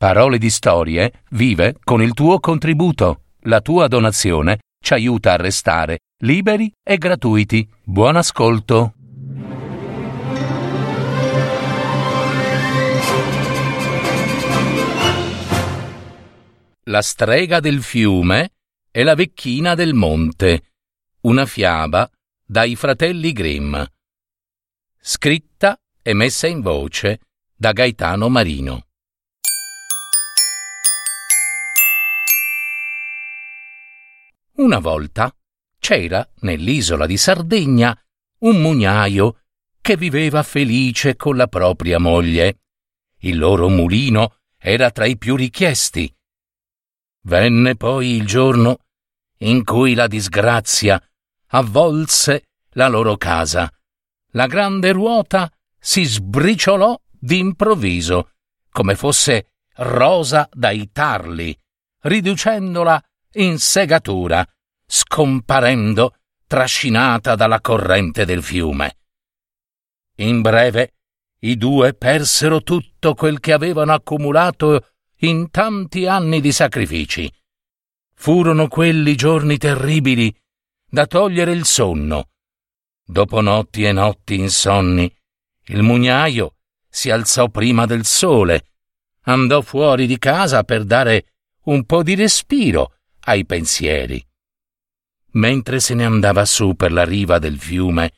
Parole di Storie vive con il tuo contributo. La tua donazione ci aiuta a restare liberi e gratuiti. Buon ascolto. La strega del fiume e la vecchina del monte. Una fiaba dai fratelli Grimm. Scritta e messa in voce da Gaetano Marino. Una volta c'era nell'isola di Sardegna un mugnaio che viveva felice con la propria moglie. Il loro mulino era tra i più richiesti. Venne poi il giorno in cui la disgrazia avvolse la loro casa. La grande ruota si sbriciolò d'improvviso, come fosse rosa dai tarli, riducendola in segatura, scomparendo trascinata dalla corrente del fiume. In breve, i due persero tutto quel che avevano accumulato in tanti anni di sacrifici. Furono quelli giorni terribili da togliere il sonno. Dopo notti e notti insonni, il mugnaio si alzò prima del sole, andò fuori di casa per dare un po' di respiro ai pensieri. Mentre se ne andava su per la riva del fiume,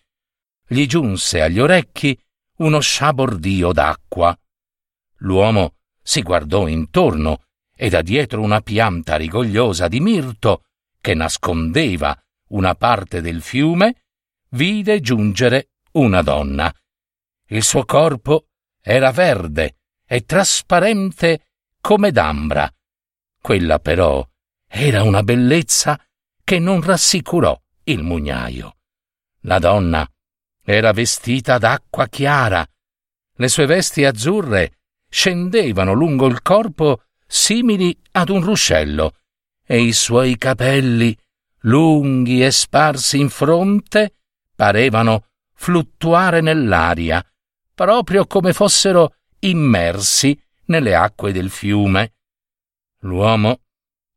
gli giunse agli orecchi uno sciabordio d'acqua. L'uomo si guardò intorno e da dietro una pianta rigogliosa di mirto che nascondeva una parte del fiume, vide giungere una donna. Il suo corpo era verde e trasparente come d'ambra. Quella però era una bellezza che non rassicurò il mugnaio. La donna era vestita d'acqua chiara. Le sue vesti azzurre scendevano lungo il corpo simili ad un ruscello e i suoi capelli, lunghi e sparsi in fronte, parevano fluttuare nell'aria, proprio come fossero immersi nelle acque del fiume. L'uomo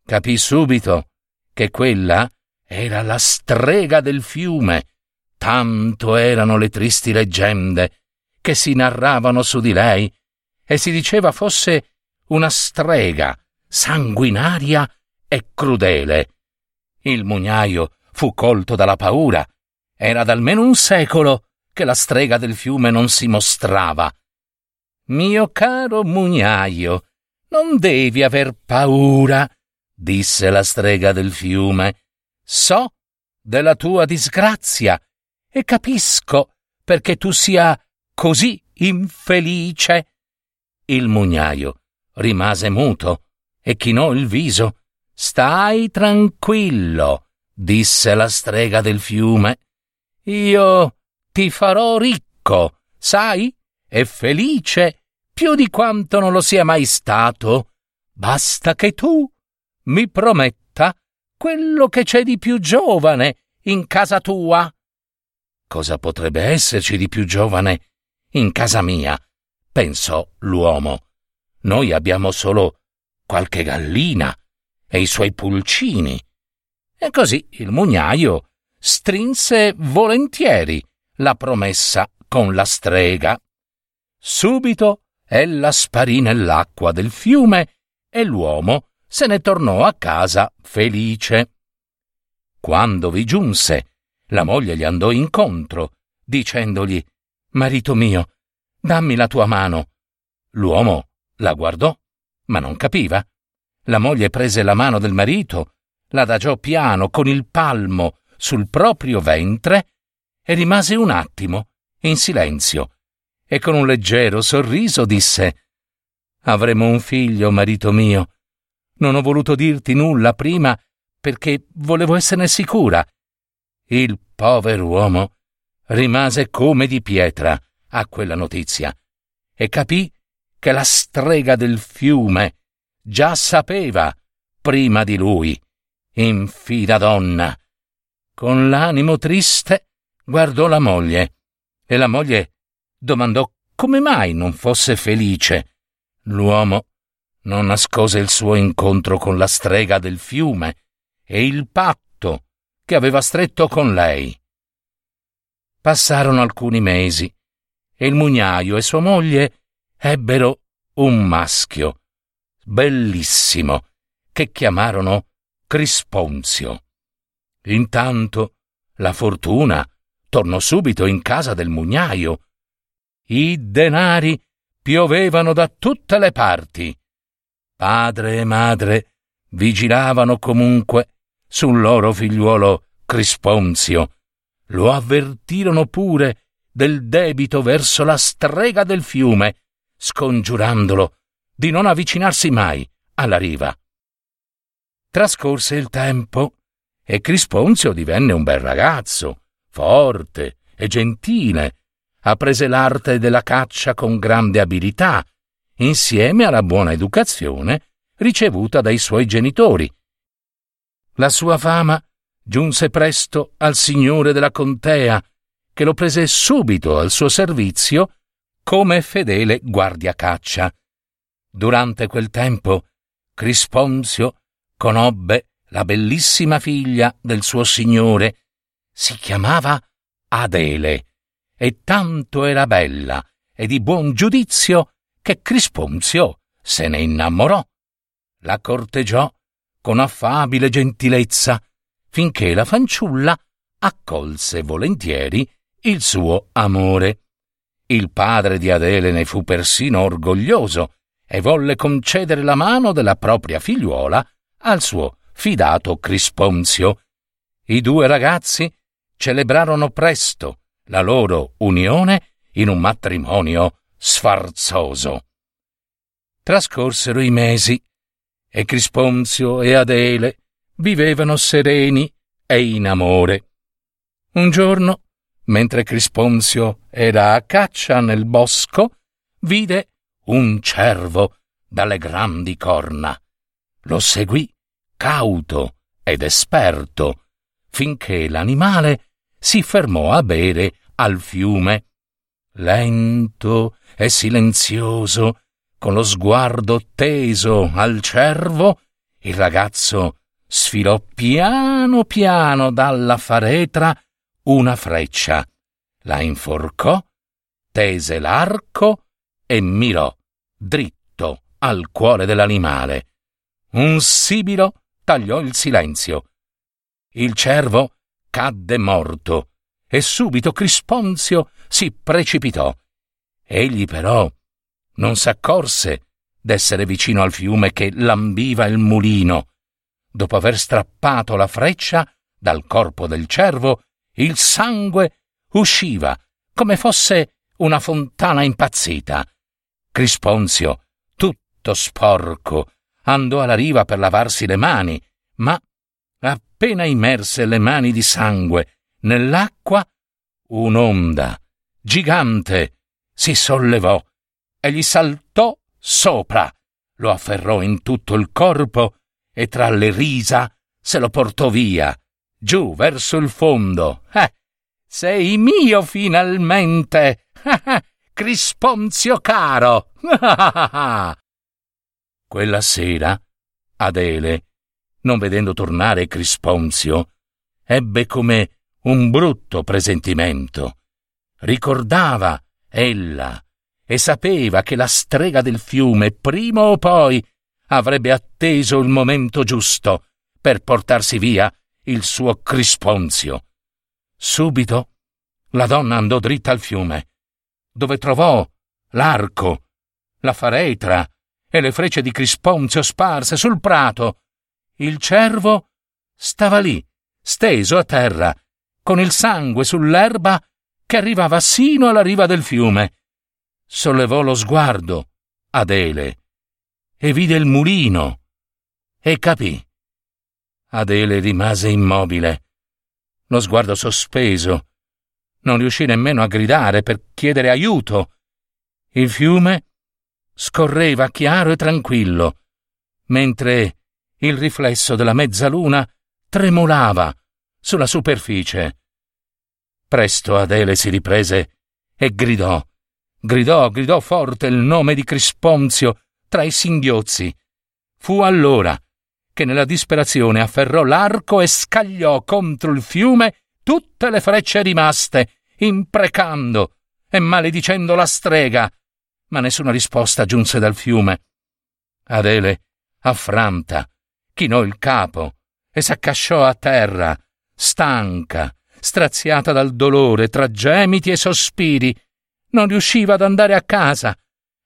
capì subito che quella era la strega del fiume. Tanto erano le tristi leggende che si narravano su di lei e si diceva fosse una strega sanguinaria e crudele. Il mugnaio fu colto dalla paura. Era da almeno un secolo che la strega del fiume non si mostrava. Mio caro mugnaio, non devi aver paura, disse la strega del fiume. So della tua disgrazia e capisco perché tu sia così infelice. Il mugnaio rimase muto e chinò il viso. Stai tranquillo, disse la strega del fiume. Io ti farò ricco, sai, e felice più di quanto non lo sia mai stato. Basta che tu mi prometta quello che c'è di più giovane in casa tua. Cosa potrebbe esserci di più giovane in casa mia? pensò l'uomo. Noi abbiamo solo qualche gallina e i suoi pulcini. E così il mugnaio strinse volentieri la promessa con la strega. Subito ella sparì nell'acqua del fiume e l'uomo se ne tornò a casa felice. Quando vi giunse, la moglie gli andò incontro, dicendogli Marito mio, dammi la tua mano. L'uomo la guardò, ma non capiva. La moglie prese la mano del marito, l'adagiò piano con il palmo sul proprio ventre e rimase un attimo in silenzio e con un leggero sorriso disse Avremo un figlio, marito mio. Non ho voluto dirti nulla prima perché volevo esserne sicura. Il povero uomo rimase come di pietra a quella notizia e capì che la strega del fiume già sapeva prima di lui. Infida donna. Con l'animo triste guardò la moglie e la moglie domandò come mai non fosse felice. L'uomo non nascose il suo incontro con la strega del fiume e il patto che aveva stretto con lei. Passarono alcuni mesi e il mugnaio e sua moglie ebbero un maschio bellissimo che chiamarono Crisponzio. Intanto la fortuna tornò subito in casa del mugnaio. I denari piovevano da tutte le parti. Padre e madre vigilavano comunque sul loro figliuolo Crisponzio. Lo avvertirono pure del debito verso la strega del fiume, scongiurandolo di non avvicinarsi mai alla riva. Trascorse il tempo e Crisponzio divenne un bel ragazzo, forte e gentile. Apprese l'arte della caccia con grande abilità, insieme alla buona educazione ricevuta dai suoi genitori. La sua fama giunse presto al signore della contea, che lo prese subito al suo servizio come fedele guardiacaccia. Durante quel tempo Crisponzio conobbe la bellissima figlia del suo signore. Si chiamava Adele e tanto era bella e di buon giudizio che Crisponzio se ne innamorò. La corteggiò con affabile gentilezza finché la fanciulla accolse volentieri il suo amore. Il padre di Adele ne fu persino orgoglioso e volle concedere la mano della propria figliuola al suo fidato Crisponzio. I due ragazzi celebrarono presto la loro unione in un matrimonio sfarzoso. Trascorsero i mesi e Crisponzio e Adele vivevano sereni e in amore. Un giorno, mentre Crisponzio era a caccia nel bosco, vide un cervo dalle grandi corna. Lo seguì cauto ed esperto, finché l'animale si fermò a bere al fiume. Lento e silenzioso, con lo sguardo teso al cervo, il ragazzo sfilò piano piano dalla faretra una freccia, la inforcò, tese l'arco e mirò dritto al cuore dell'animale. Un sibilo tagliò il silenzio. Il cervo cadde morto e subito Crisponzio si precipitò. Egli però non s'accorse d'essere vicino al fiume che lambiva il mulino. Dopo aver strappato la freccia dal corpo del cervo, il sangue usciva come fosse una fontana impazzita. Crisponzio, tutto sporco, andò alla riva per lavarsi le mani, ma appena immerse le mani di sangue nell'acqua, un'onda gigante si sollevò e gli saltò sopra, lo afferrò in tutto il corpo e tra le risa se lo portò via, giù verso il fondo. Eh, sei mio finalmente! Crisponzio caro! Quella sera, Adele, non vedendo tornare Crisponzio, ebbe come un brutto presentimento. Ricordava ella e sapeva che la strega del fiume prima o poi avrebbe atteso il momento giusto per portarsi via il suo Crisponzio. Subito la donna andò dritta al fiume dove trovò l'arco, la faretra e le frecce di Crisponzio sparse sul prato. Il cervo stava lì, steso a terra, con il sangue sull'erba che arrivava sino alla riva del fiume. Sollevò lo sguardo, Adele, e vide il mulino, e capì. Adele rimase immobile, lo sguardo sospeso, non riuscì nemmeno a gridare per chiedere aiuto. Il fiume scorreva chiaro e tranquillo, mentre il riflesso della mezzaluna tremolava sulla superficie. Presto Adele si riprese e gridò, gridò, gridò forte il nome di Crisponzio tra i singhiozzi. Fu allora che nella disperazione afferrò l'arco e scagliò contro il fiume tutte le frecce rimaste, imprecando e maledicendo la strega, ma nessuna risposta giunse dal fiume. Adele, affranta, chinò il capo e s'accasciò a terra, stanca, straziata dal dolore tra gemiti e sospiri. Non riusciva ad andare a casa.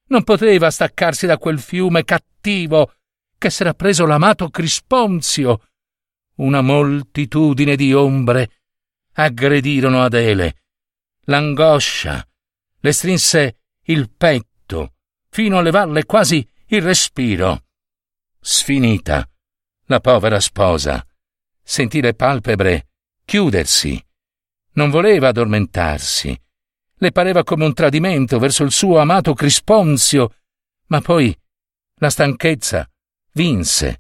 Non poteva staccarsi da quel fiume cattivo che s'era preso l'amato Crisponzio. Una moltitudine di ombre aggredirono Adele. L'angoscia le strinse il petto fino a levarle quasi il respiro. Sfinita, la povera sposa sentì le palpebre chiudersi. Non voleva addormentarsi. Le pareva come un tradimento verso il suo amato Crisponzio, ma poi la stanchezza vinse.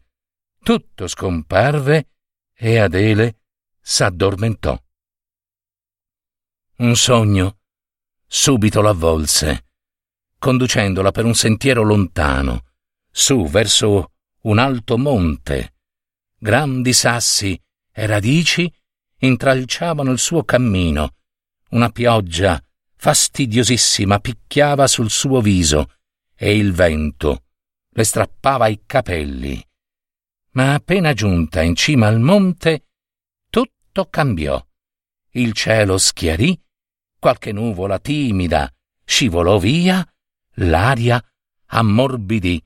Tutto scomparve e Adele s'addormentò. Un sogno subito l'avvolse, conducendola per un sentiero lontano, su verso un alto monte. Grandi sassi e radici intralciavano il suo cammino. Una pioggia fastidiosissima picchiava sul suo viso e il vento le strappava i capelli. Ma appena giunta in cima al monte, tutto cambiò. Il cielo schiarì qualche nuvola timida scivolò via, l'aria ammorbidì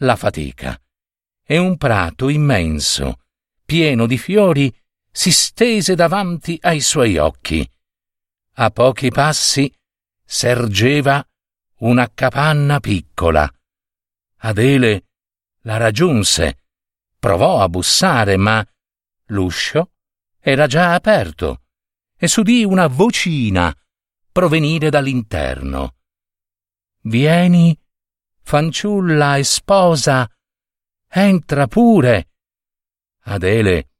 la fatica e un prato immenso, pieno di fiori, si stese davanti ai suoi occhi. A pochi passi sergeva una capanna piccola. Adele la raggiunse, provò a bussare, ma l'uscio era già aperto e s'udì una vocina provenire dall'interno. Vieni, fanciulla e sposa, entra pure. Adele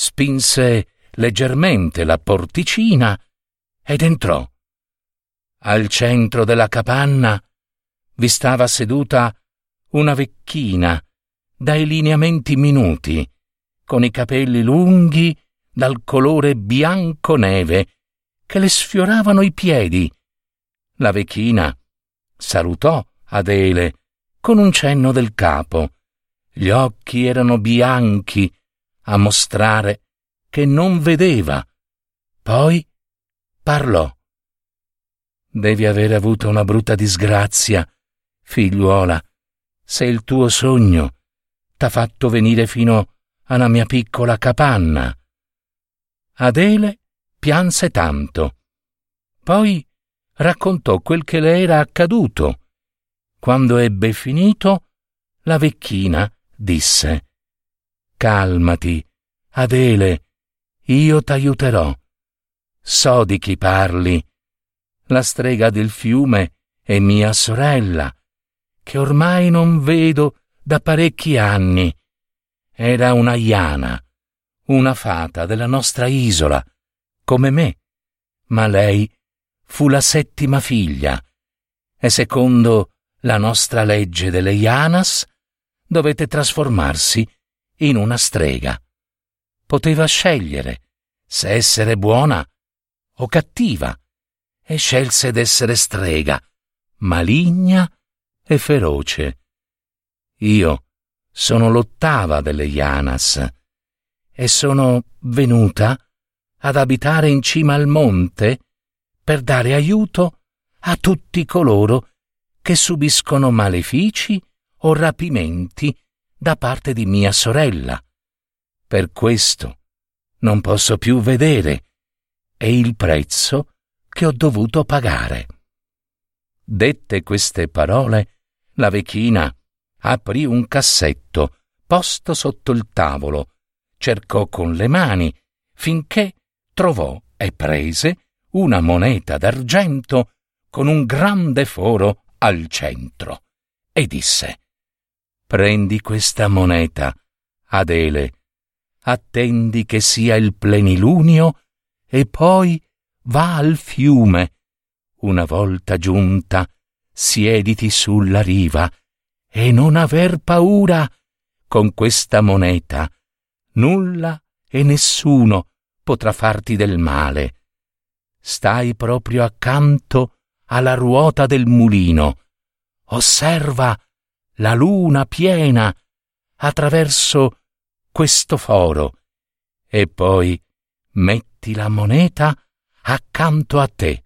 spinse leggermente la porticina ed entrò. Al centro della capanna vi stava seduta una vecchina dai lineamenti minuti, con i capelli lunghi dal colore bianco neve che le sfioravano i piedi. La vecchina salutò Adele con un cenno del capo. Gli occhi erano bianchi a mostrare che non vedeva. Poi parlò. Devi aver avuto una brutta disgrazia, figliuola, se il tuo sogno t'ha fatto venire fino alla mia piccola capanna. Adele pianse tanto. Poi raccontò quel che le era accaduto. Quando ebbe finito, la vecchina disse Calmati, Adele, io t'aiuterò. So di chi parli. La strega del fiume è mia sorella, che ormai non vedo da parecchi anni. Era una iana una fata della nostra isola, come me, ma lei fu la settima figlia, e secondo la nostra legge delle Ianas dovette trasformarsi in una strega. Poteva scegliere se essere buona o cattiva, e scelse d'essere strega, maligna e feroce. Io sono l'ottava delle Ianas e sono venuta ad abitare in cima al monte per dare aiuto a tutti coloro che subiscono malefici o rapimenti da parte di mia sorella. Per questo non posso più vedere e il prezzo che ho dovuto pagare. Dette queste parole, la vecchina aprì un cassetto posto sotto il tavolo cercò con le mani finché trovò e prese una moneta d'argento con un grande foro al centro e disse Prendi questa moneta, Adele, attendi che sia il plenilunio e poi va al fiume. Una volta giunta, siediti sulla riva e non aver paura. Con questa moneta nulla e nessuno potrà farti del male. Stai proprio accanto alla ruota del mulino. Osserva la luna piena attraverso questo foro e poi metti la moneta accanto a te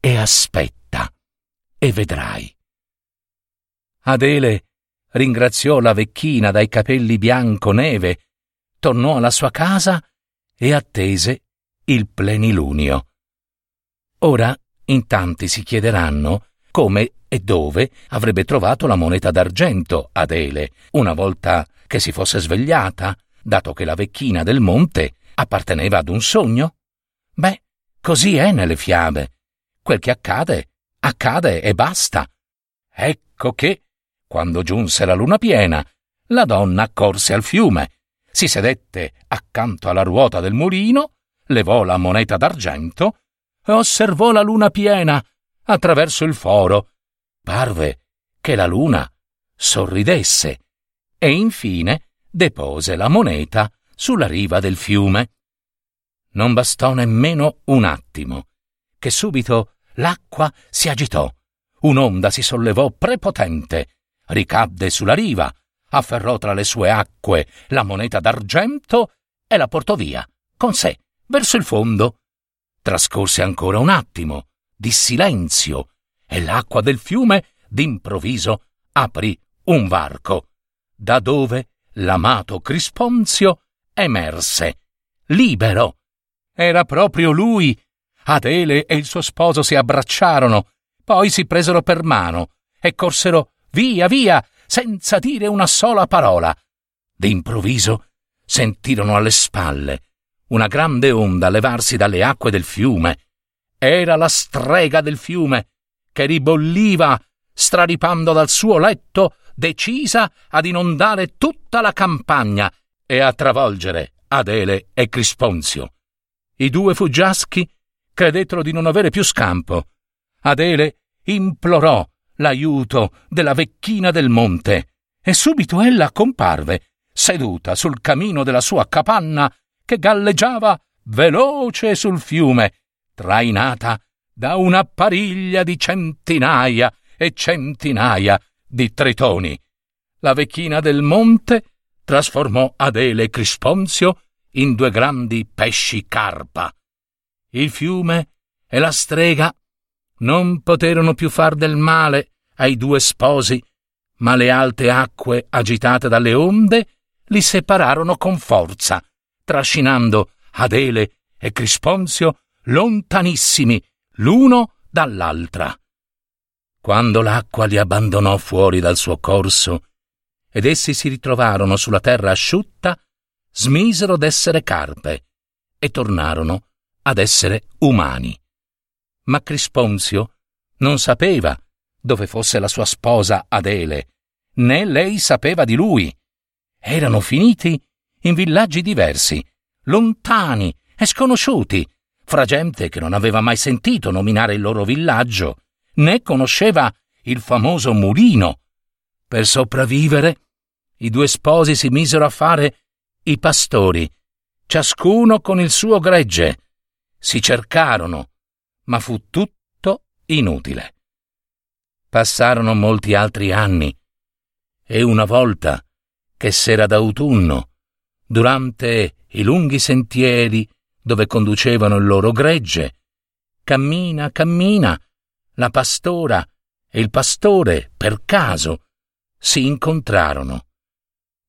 e aspetta e vedrai. Adele ringraziò la vecchina dai capelli bianco neve, tornò alla sua casa e attese il plenilunio. Ora in tanti si chiederanno come e dove avrebbe trovato la moneta d'argento Adele, una volta che si fosse svegliata, dato che la vecchina del monte apparteneva ad un sogno? Beh, così è nelle fiabe. Quel che accade, accade e basta. Ecco che, quando giunse la luna piena, la donna corse al fiume, si sedette accanto alla ruota del mulino, levò la moneta d'argento e osservò la luna piena attraverso il foro. Parve che la luna sorridesse e infine depose la moneta sulla riva del fiume. Non bastò nemmeno un attimo, che subito l'acqua si agitò, un'onda si sollevò prepotente, ricadde sulla riva, afferrò tra le sue acque la moneta d'argento e la portò via, con sé, verso il fondo. Trascorse ancora un attimo, di silenzio, e l'acqua del fiume d'improvviso aprì un varco, da dove l'amato Crisponzio emerse, libero. Era proprio lui. Adele e il suo sposo si abbracciarono, poi si presero per mano e corsero via, via, senza dire una sola parola. D'improvviso sentirono alle spalle una grande onda levarsi dalle acque del fiume. Era la strega del fiume che ribolliva, straripando dal suo letto, decisa ad inondare tutta la campagna e a travolgere Adele e Crisponzio. I due fuggiaschi credettero di non avere più scampo. Adele implorò l'aiuto della vecchina del monte e subito ella comparve, seduta sul camino della sua capanna che galleggiava veloce sul fiume, trainata da una pariglia di centinaia e centinaia di tritoni. La vecchina del monte trasformò Adele e Crisponzio in due grandi pesci carpa. Il fiume e la strega non poterono più far del male ai due sposi, ma le alte acque agitate dalle onde li separarono con forza, trascinando Adele e Crisponzio lontanissimi l'uno dall'altra. Quando l'acqua li abbandonò fuori dal suo corso ed essi si ritrovarono sulla terra asciutta, smisero d'essere carpe e tornarono ad essere umani. Ma Crisponzio non sapeva dove fosse la sua sposa Adele, né lei sapeva di lui. Erano finiti in villaggi diversi, lontani e sconosciuti, fra gente che non aveva mai sentito nominare il loro villaggio, né conosceva il famoso mulino. Per sopravvivere, i due sposi si misero a fare i pastori, ciascuno con il suo gregge. Si cercarono, ma fu tutto inutile. Passarono molti altri anni e una volta che s'era d'autunno, durante i lunghi sentieri dove conducevano il loro gregge, cammina, cammina, la pastora e il pastore, per caso, si incontrarono.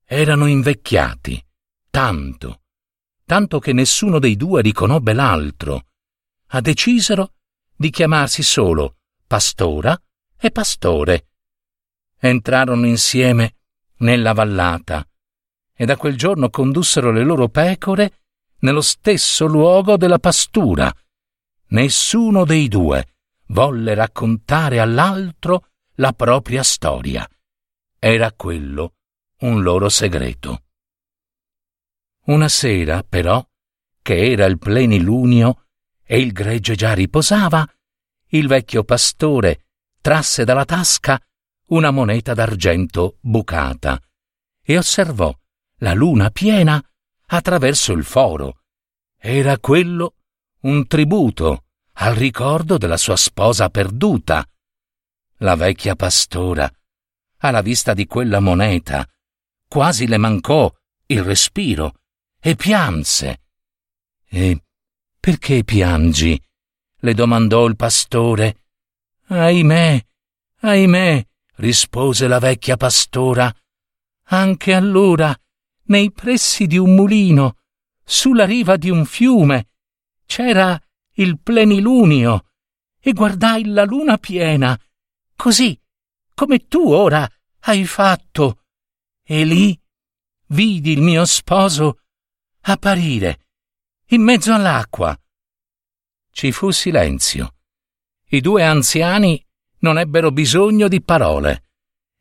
Erano invecchiati, tanto, tanto che nessuno dei due riconobbe l'altro. A decisero di chiamarsi solo pastora e pastore. Entrarono insieme nella vallata e da quel giorno condussero le loro pecore nello stesso luogo della pastura. Nessuno dei due volle raccontare all'altro la propria storia. Era quello un loro segreto. Una sera, però, che era il plenilunio e il gregge già riposava, il vecchio pastore trasse dalla tasca una moneta d'argento bucata e osservò la luna piena attraverso il foro. Era quello un tributo al ricordo della sua sposa perduta. La vecchia pastora, alla vista di quella moneta, quasi le mancò il respiro e pianse. E perché piangi? le domandò il pastore. Ahimè, ahimè, rispose la vecchia pastora. Anche allora, nei pressi di un mulino, sulla riva di un fiume, c'era il plenilunio e guardai la luna piena, così come tu ora hai fatto. E lì vidi il mio sposo apparire in mezzo all'acqua. Ci fu silenzio. I due anziani non ebbero bisogno di parole.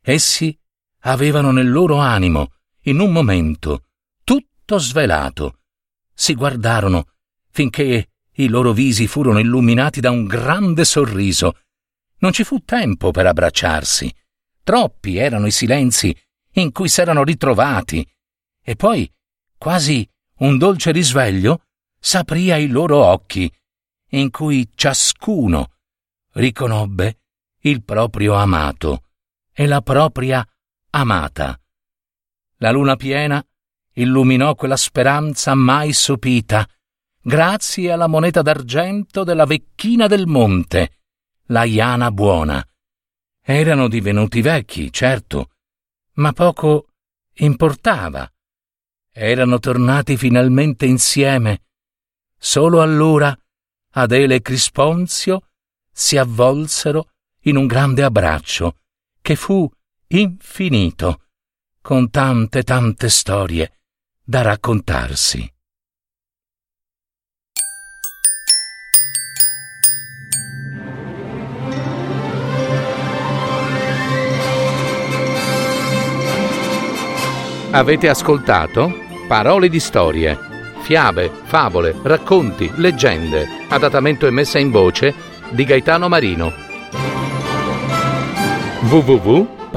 Essi avevano nel loro animo, in un momento, tutto svelato. Si guardarono finché i loro visi furono illuminati da un grande sorriso. Non ci fu tempo per abbracciarsi. Troppi erano i silenzi in cui s'erano ritrovati. E poi, quasi un dolce risveglio, s'aprì ai loro occhi, in cui ciascuno riconobbe il proprio amato e la propria amata. La luna piena illuminò quella speranza mai sopita, grazie alla moneta d'argento della vecchina del monte, la Iana buona. Erano divenuti vecchi, certo, ma poco importava. Erano tornati finalmente insieme. Solo allora Adele e Crisponzio si avvolsero in un grande abbraccio che fu infinito, con tante tante storie da raccontarsi. Avete ascoltato Parole di storie, fiabe, favole, racconti, leggende, adattamento e messa in voce di Gaetano Marino.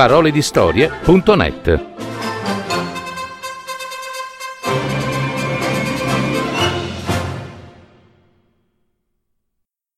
www.paroledistorie.net